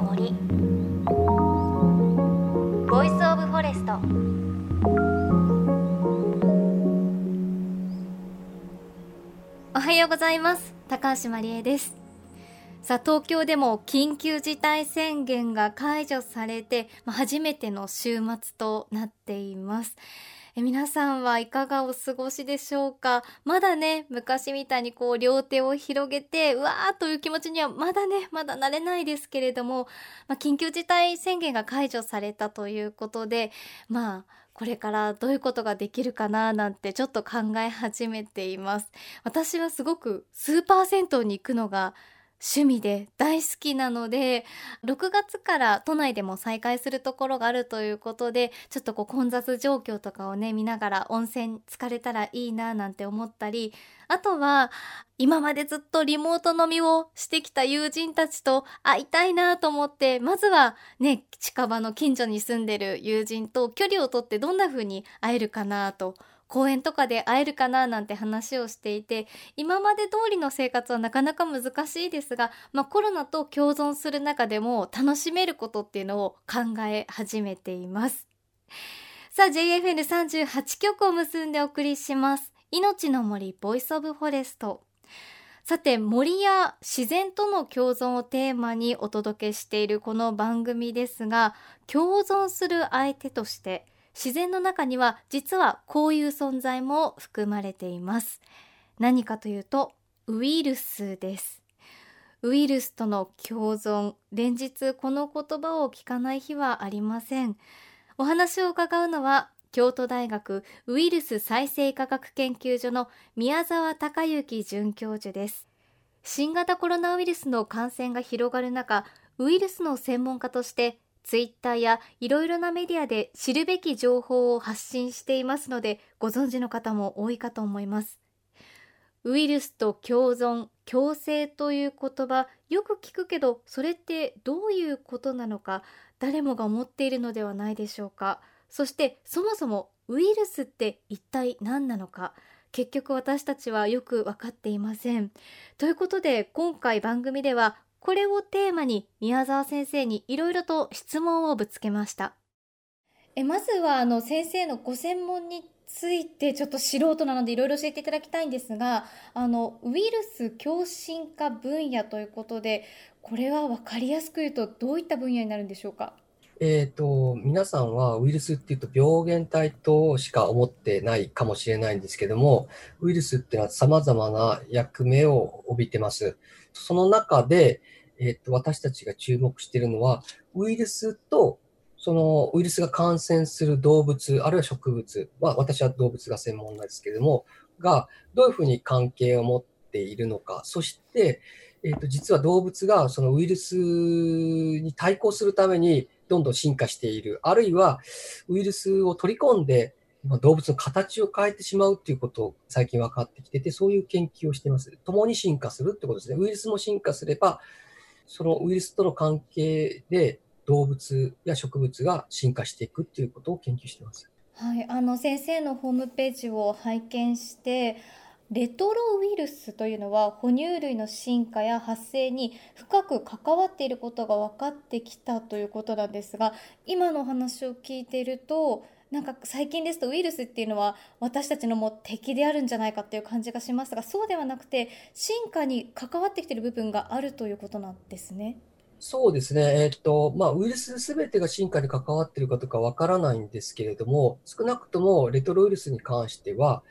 の森。 Voice of Forest おはようございます。高橋真理恵です。さあ東京でも緊急事態宣言が解除されて初めての週末となっています。皆さんはいかがお過ごしでしょうか？まだね昔みたいにこう両手を広げてうわーという気持ちにはまだねまだなれないですけれども、まあ、緊急事態宣言が解除されたということでまあこれからどういうことができるかななんてちょっと考え始めています。私はすごくスーパー銭湯に行くのが趣味で大好きなので6月から都内でも再開するところがあるということでちょっとこう混雑状況とかをね見ながら温泉疲れたらいいななんて思ったりあとは今までずっとリモート飲みをしてきた友人たちと会いたいなと思ってまずはね近場の近所に住んでる友人と距離をとってどんな風に会えるかなと公園とかで会えるかななんて話をしていて今まで通りの生活はなかなか難しいですが、まあ、コロナと共存する中でも楽しめることっていうのを考え始めています。さあ JFN38 曲を結んでお送りします。いのちの森 Voice of Forest。さて森や自然との共存をテーマにお届けしているこの番組ですが共存する相手として自然の中には実はこういう存在も含まれています。何かというとウイルスです。ウイルスとの共存。連日この言葉を聞かない日はありません。お話を伺うのは京都大学ウイルス再生科学研究所の宮沢隆之准教授です。新型コロナウイルスの感染が広がる中ウイルスの専門家としてツイッターやいろいろなメディアで知るべき情報を発信していますのでご存知の方も多いかと思います。ウイルスと共存共生という言葉よく聞くけどそれってどういうことなのか誰もが思っているのではないでしょうか。そしてそもそもウイルスって一体何なのか結局私たちはよく分かっていません。ということで今回番組ではこれをテーマに宮沢先生にいろいろと質問をぶつけました。えまずはあの先生のご専門についてちょっと素人なのでいろいろ教えていただきたいんですがあのウイルス共振化分野ということでこれは分かりやすく言うとどういった分野になるんでしょうか？えーと、皆さんはウイルスっていうと病原体としか思ってないかもしれないんですけどもウイルスっていうのは様々な役目を帯びてます。その中で、えっと、私たちが注目しているのは、ウイルスと、そのウイルスが感染する動物、あるいは植物は、私は動物が専門なんですけども、が、どういうふうに関係を持っているのか、そして、えっと、実は動物がそのウイルスに対抗するためにどんどん進化している、あるいはウイルスを取り込んで動物の形を変えてしまうっていうことを最近分かってきてて、そういう研究をしています。共に進化するってことですね。ウイルスも進化すれば、そのウイルスとの関係で動物や植物が進化していくっていうことを研究しています。はい、あの先生のホームページを拝見してレトロウイルスというのは哺乳類の進化や発生に深く関わっていることが分かってきたということなんですが今の話を聞いているとなんか最近ですとウイルスっていうのは私たちのもう敵であるんじゃないかっていう感じがしますがそうではなくて進化に関わってきている部分があるということなんですね。そうですね、えー、っとまあ、ウイルスすべてが進化に関わっているかとかわからないんですけれども、少なくともレトロウイルスに関しては、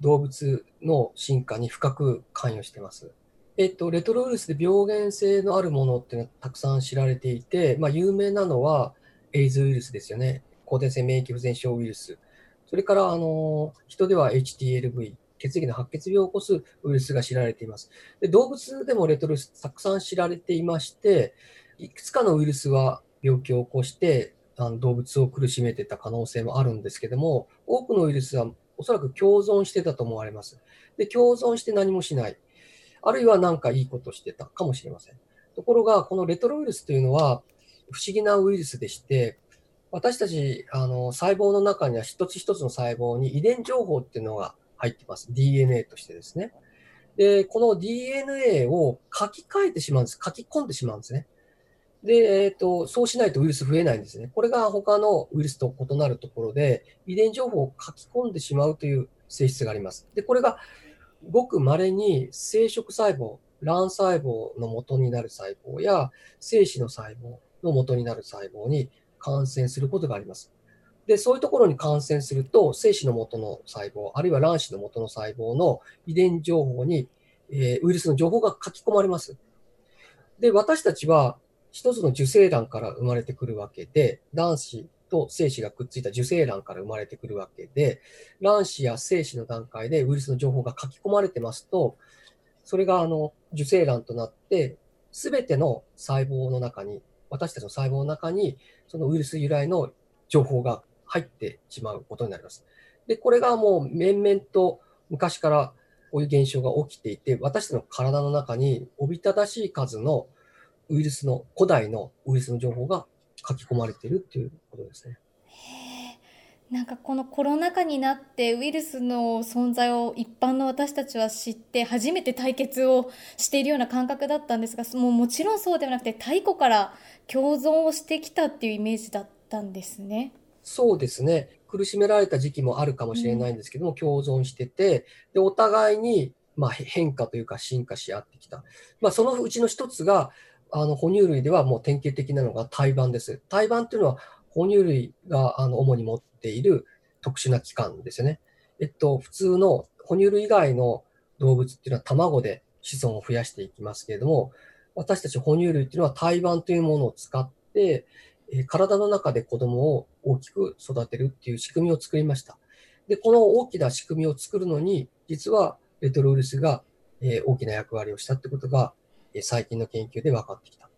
動物の進化に深く関与してます。えっと、レトロウイルスで病原性のあるものっていうのはたくさん知られていて、まあ、有名なのはエイズウイルスですよね。後天性免疫不全症ウイルス、それからあの人では HTLV、血液の白血病を起こすウイルスが知られています。で動物でもレトロウイルスたくさん知られていまして、いくつかのウイルスは病気を起こしてあの動物を苦しめてた可能性もあるんですけども、多くのウイルスはおそらく共存してたと思われます。で、共存して何もしない。あるいは何かいいことしてたかもしれません。ところが、このレトロウイルスというのは不思議なウイルスでして、私たちあの細胞の中には一つ一つの細胞に遺伝情報っていうのが入ってます。DNA としてですね。で、この DNA を書き換えてしまうんです。書き込んでしまうんですね。で、えっ、ー、と、そうしないとウイルス増えないんですね。これが他のウイルスと異なるところで、遺伝情報を書き込んでしまうという性質があります。で、これがごく稀に生殖細胞、卵細胞の元になる細胞や精子の細胞の元になる細胞に感染することがあります。で、そういうところに感染すると、精子の元の細胞、あるいは卵子の元の細胞の遺伝情報に、えー、ウイルスの情報が書き込まれます。で、私たちは一つの受精卵から生まれてくるわけで、卵子と精子がくっついた受精卵から生まれてくるわけで、卵子や精子の段階でウイルスの情報が書き込まれてますと、それがあの受精卵となって、すべての細胞の中に、私たちの細胞の中に、そのウイルス由来の情報が入ってしまうことになります。で、これがもう面々と昔からこういう現象が起きていて、私たちの体の中におびただしい数のウイルスの、古代のウイルスの情報が書き込まれているっていうことですね。なんかこのコロナ禍になってウイルスの存在を一般の私たちは知って初めて対決をしているような感覚だったんですがもうもちろんそうではなくて太古から共存をしてきたっていうイメージだったんですね。そうですね。苦しめられた時期もあるかもしれないんですけども、うん、共存してて、で、お互いに、まあ、変化というか進化し合ってきた。まあ、そのうちの一つが、あの、哺乳類ではもう典型的なのが胎盤です。胎盤っていうのは、哺乳類が、あの、主に持っている特殊な器官ですよね。えっと、普通の哺乳類以外の動物っていうのは卵で子孫を増やしていきますけれども、私たち哺乳類っていうのは胎盤というものを使って、え体の中で子供を大きく育てるっていう仕組みを作りました。で、この大きな仕組みを作るのに、実はレトロウイルスが、え大きな役割をしたってことが、最近の研究で分かってきた。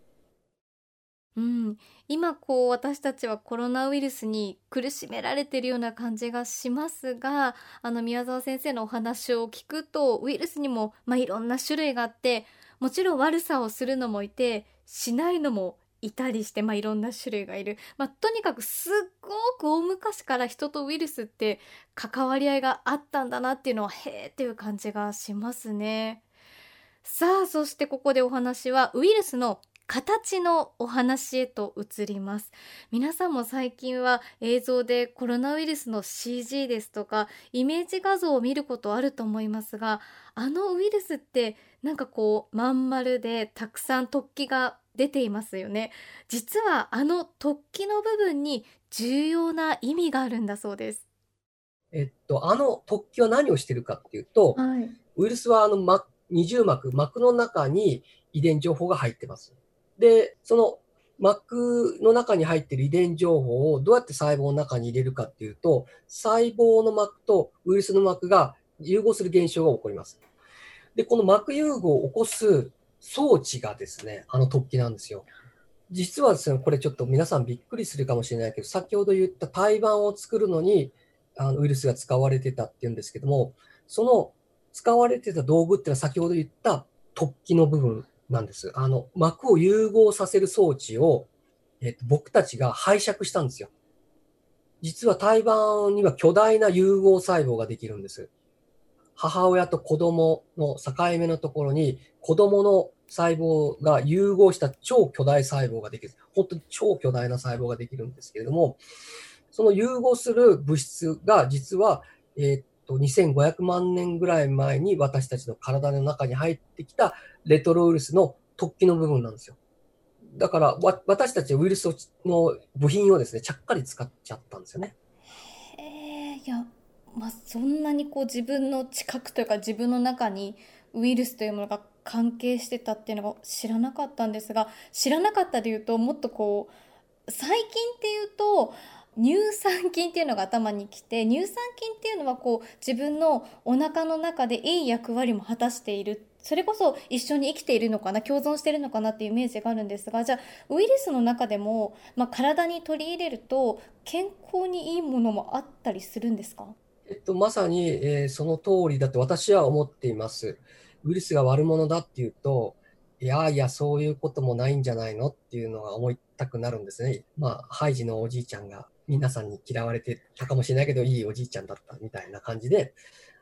うん、今こう私たちはコロナウイルスに苦しめられているような感じがしますがあの宮沢先生のお話を聞くとウイルスにも、まあ、いろんな種類があってもちろん悪さをするのもいてしないのもいたりして、まあ、いろんな種類がいる、まあ、とにかくすっごく大昔から人とウイルスって関わり合いがあったんだなっていうのはへえっていう感じがしますね。さあ、そしてここでお話はウイルスの形のお話へと移ります。皆さんも最近は映像でコロナウイルスの CG ですとかイメージ画像を見ることあると思いますがあのウイルスってなんかこうまん丸でたくさん突起が出ていますよね。実はあの突起の部分に重要な意味があるんだそうです。えっとあの突起は何をしてるかっていうと、はい、ウイルスはあの真っ二重膜、膜の中に遺伝情報が入ってます。で、その膜の中に入っている遺伝情報をどうやって細胞の中に入れるかっていうと、細胞の膜とウイルスの膜が融合する現象が起こります。で、この膜融合を起こす装置がですね、あの突起なんですよ。実はですね、これちょっと皆さんびっくりするかもしれないけど、先ほど言った胎盤を作るのにあのウイルスが使われてたっていうんですけども、その使われてた道具っていうのは先ほど言った突起の部分なんです。あの膜を融合させる装置を、えっと、僕たちが拝借したんですよ。実は胎盤には巨大な融合細胞ができるんです。母親と子供の境目のところに子供の細胞が融合した超巨大細胞ができる。本当に超巨大な細胞ができるんですけれども、その融合する物質が実は、えー、と、2500万年ぐらい前に私たちの体の中に入ってきたレトロウイルスの突起の部分なんですよ。だから、私たちウイルスの部品をですね、ちゃっかり使っちゃったんですよね。へえ、いや、まあ、そんなにこう自分の知覚というか自分の中にウイルスというものが関係してたっていうのが知らなかったんですが知らなかったでいうともっとこう最近っていうと乳酸菌っていうのが頭にきて乳酸菌っていうのはこう自分のお腹の中でいい役割も果たしているそれこそ一緒に生きているのかな共存しているのかなっていうイメージがあるんですがじゃあウイルスの中でも、まあ、体に取り入れると健康にいいものもあったりするんですか？えっと、まさに、えー、その通りだと私は思っています。ウイルスが悪者だっていうと、いやいや、そういうこともないんじゃないのっていうのが思いたくなるんですね。まあ、ハイジのおじいちゃんが皆さんに嫌われてたかもしれないけど、いいおじいちゃんだったみたいな感じで、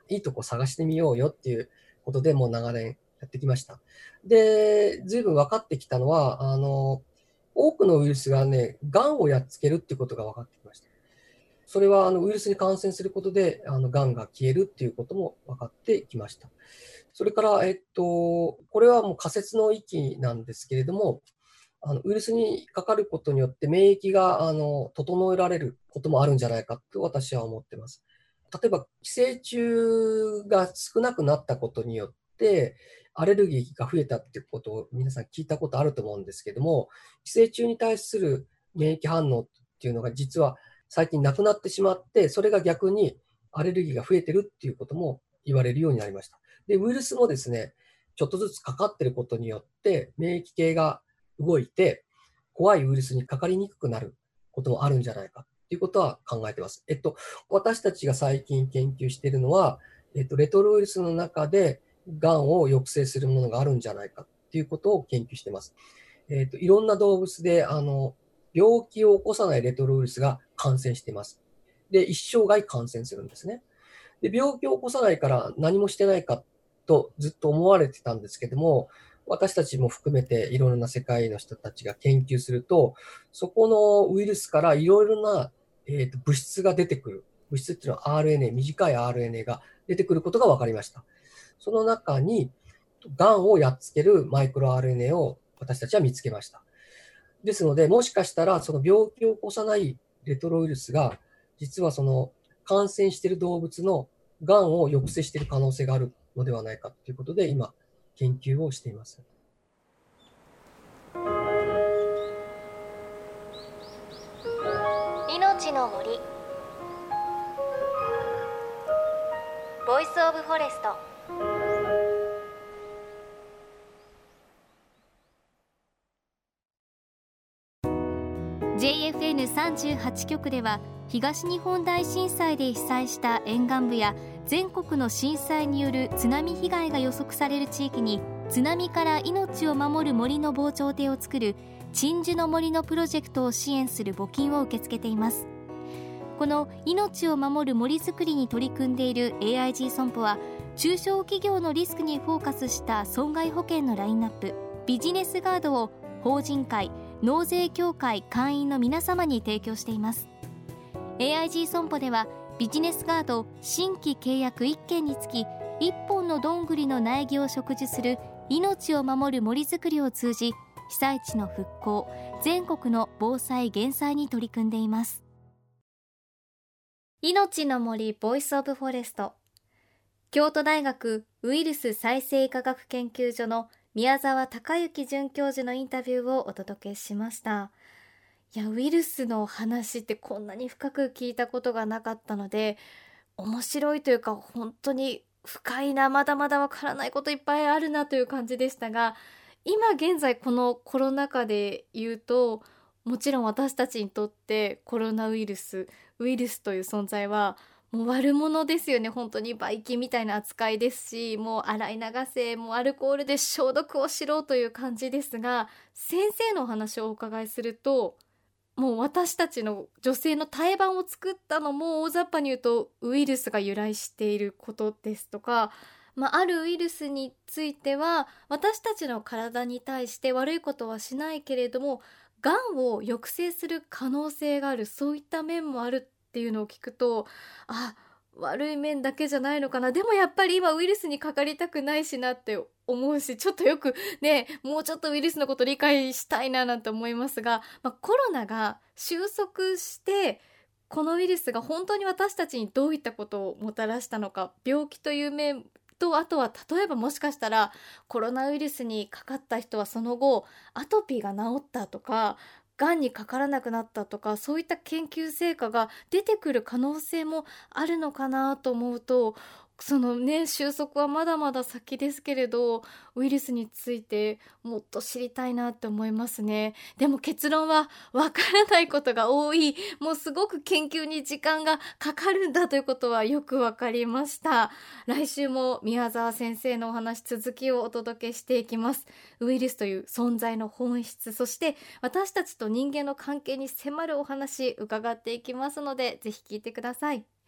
いいとこ探してみようよっていうことでもう長年やってきました。で、随分分かってきたのは、あの、多くのウイルスがね、がんをやっつけるっていうことが分かってきました。それはあのウイルスに感染することで、あの、がんが消えるっていうことも分かってきました。それから、えっと、これはもう仮説の域なんですけれども、あのウイルスにかかることによって免疫があの整えられることもあるんじゃないかと私は思ってます。例えば、寄生虫が少なくなったことによって、アレルギーが増えたっていうことを皆さん聞いたことあると思うんですけども、寄生虫に対する免疫反応っていうのが実は最近なくなってしまって、それが逆にアレルギーが増えてるっていうことも言われるようになりました。で、ウイルスもですね、ちょっとずつかかってることによって、免疫系が動いて、怖いウイルスにかかりにくくなることもあるんじゃないかっていうことは考えてます。えっと、私たちが最近研究しているのは、えっと、レトロウイルスの中で、がんを抑制するものがあるんじゃないかっていうことを研究してます。えっと、いろんな動物で、あの、病気を起こさないレトロウイルスが感染してます。で、一生涯感染するんですね。で、病気を起こさないから何もしてないかとずっと思われてたんですけども、私たちも含めていろいろな世界の人たちが研究すると、そこのウイルスからいろいろな、えー、と物質が出てくる。物質っていうのは RNA、短い RNA が出てくることが分かりました。その中に、がんをやっつけるマイクロ RNA を私たちは見つけました。ですので、もしかしたら、その病気を起こさないレトロウイルスが、実はその感染している動物のがんを抑制している可能性があるのではないかということで、今、研究をしています。いのちの森 Voice of Forest JFN38 局では東日本大震災で被災した沿岸部や全国の震災による津波被害が予測される地域に津波から命を守る森の防潮堤を作る鎮守の森のプロジェクトを支援する募金を受け付けています。この命を守る森づくりに取り組んでいる AIG 損保は中小企業のリスクにフォーカスした損害保険のラインナップビジネスガードを法人会納税協会会員の皆様に提供しています。AIG 損保ではビジネスガード新規契約1件につき1本のどんぐりの苗木を植樹する命を守る森づくりを通じ被災地の復興全国の防災減災に取り組んでいます。いのちの森 Voice of Forest。京都大学ウイルス再生科学研究所の宮沢隆之准教授のインタビューをお届けしました。いやウイルスの話ってこんなに深く聞いたことがなかったので面白いというか本当に深いなまだまだわからないこといっぱいあるなという感じでしたが今現在このコロナ禍で言うともちろん私たちにとってコロナウイルスウイルスという存在はもう悪者ですよね。本当にばい菌みたいな扱いですしもう洗い流せもうアルコールで消毒をしろという感じですが先生のお話をお伺いするともう私たちの女性の胎盤を作ったのも大雑把に言うとウイルスが由来していることですとか、まあ、あるウイルスについては私たちの体に対して悪いことはしないけれどもがんを抑制する可能性があるそういった面もあるっていうのを聞くとあっ悪い面だけじゃないのかな。でもやっぱり今ウイルスにかかりたくないしなって思うしちょっとよくねもうちょっとウイルスのこと理解したいななんて思いますが、まあ、コロナが収束してこのウイルスが本当に私たちにどういったことをもたらしたのか病気という面とあとは例えばもしかしたらコロナウイルスにかかった人はその後アトピーが治ったとかがんにかからなくなったとかそういった研究成果が出てくる可能性もあるのかなと思うとそのね収束はまだまだ先ですけれどウイルスについてもっと知りたいなって思いますね。でも結論はわからないことが多い。もうすごく研究に時間がかかるんだということはよくわかりました。来週も宮沢先生のお話続きをお届けしていきます。ウイルスという存在の本質そして私たちと人間の関係に迫るお話伺っていきますのでぜひ聞いてください。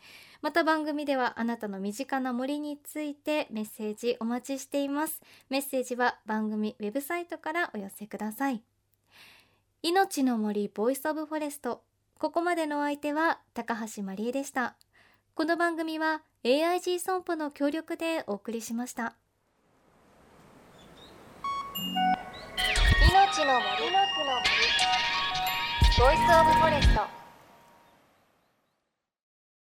また番組ではあなたの身近な森についてメッセージお待ちしています。メッセージは番組ウェブサイトからお寄せください。いのちの森 Voice of Forest。ここまでの相手は高橋真理恵でした。この番組は AIG 損保の協力でお送りしました。命の森。の森。ボイスオブフォレスト。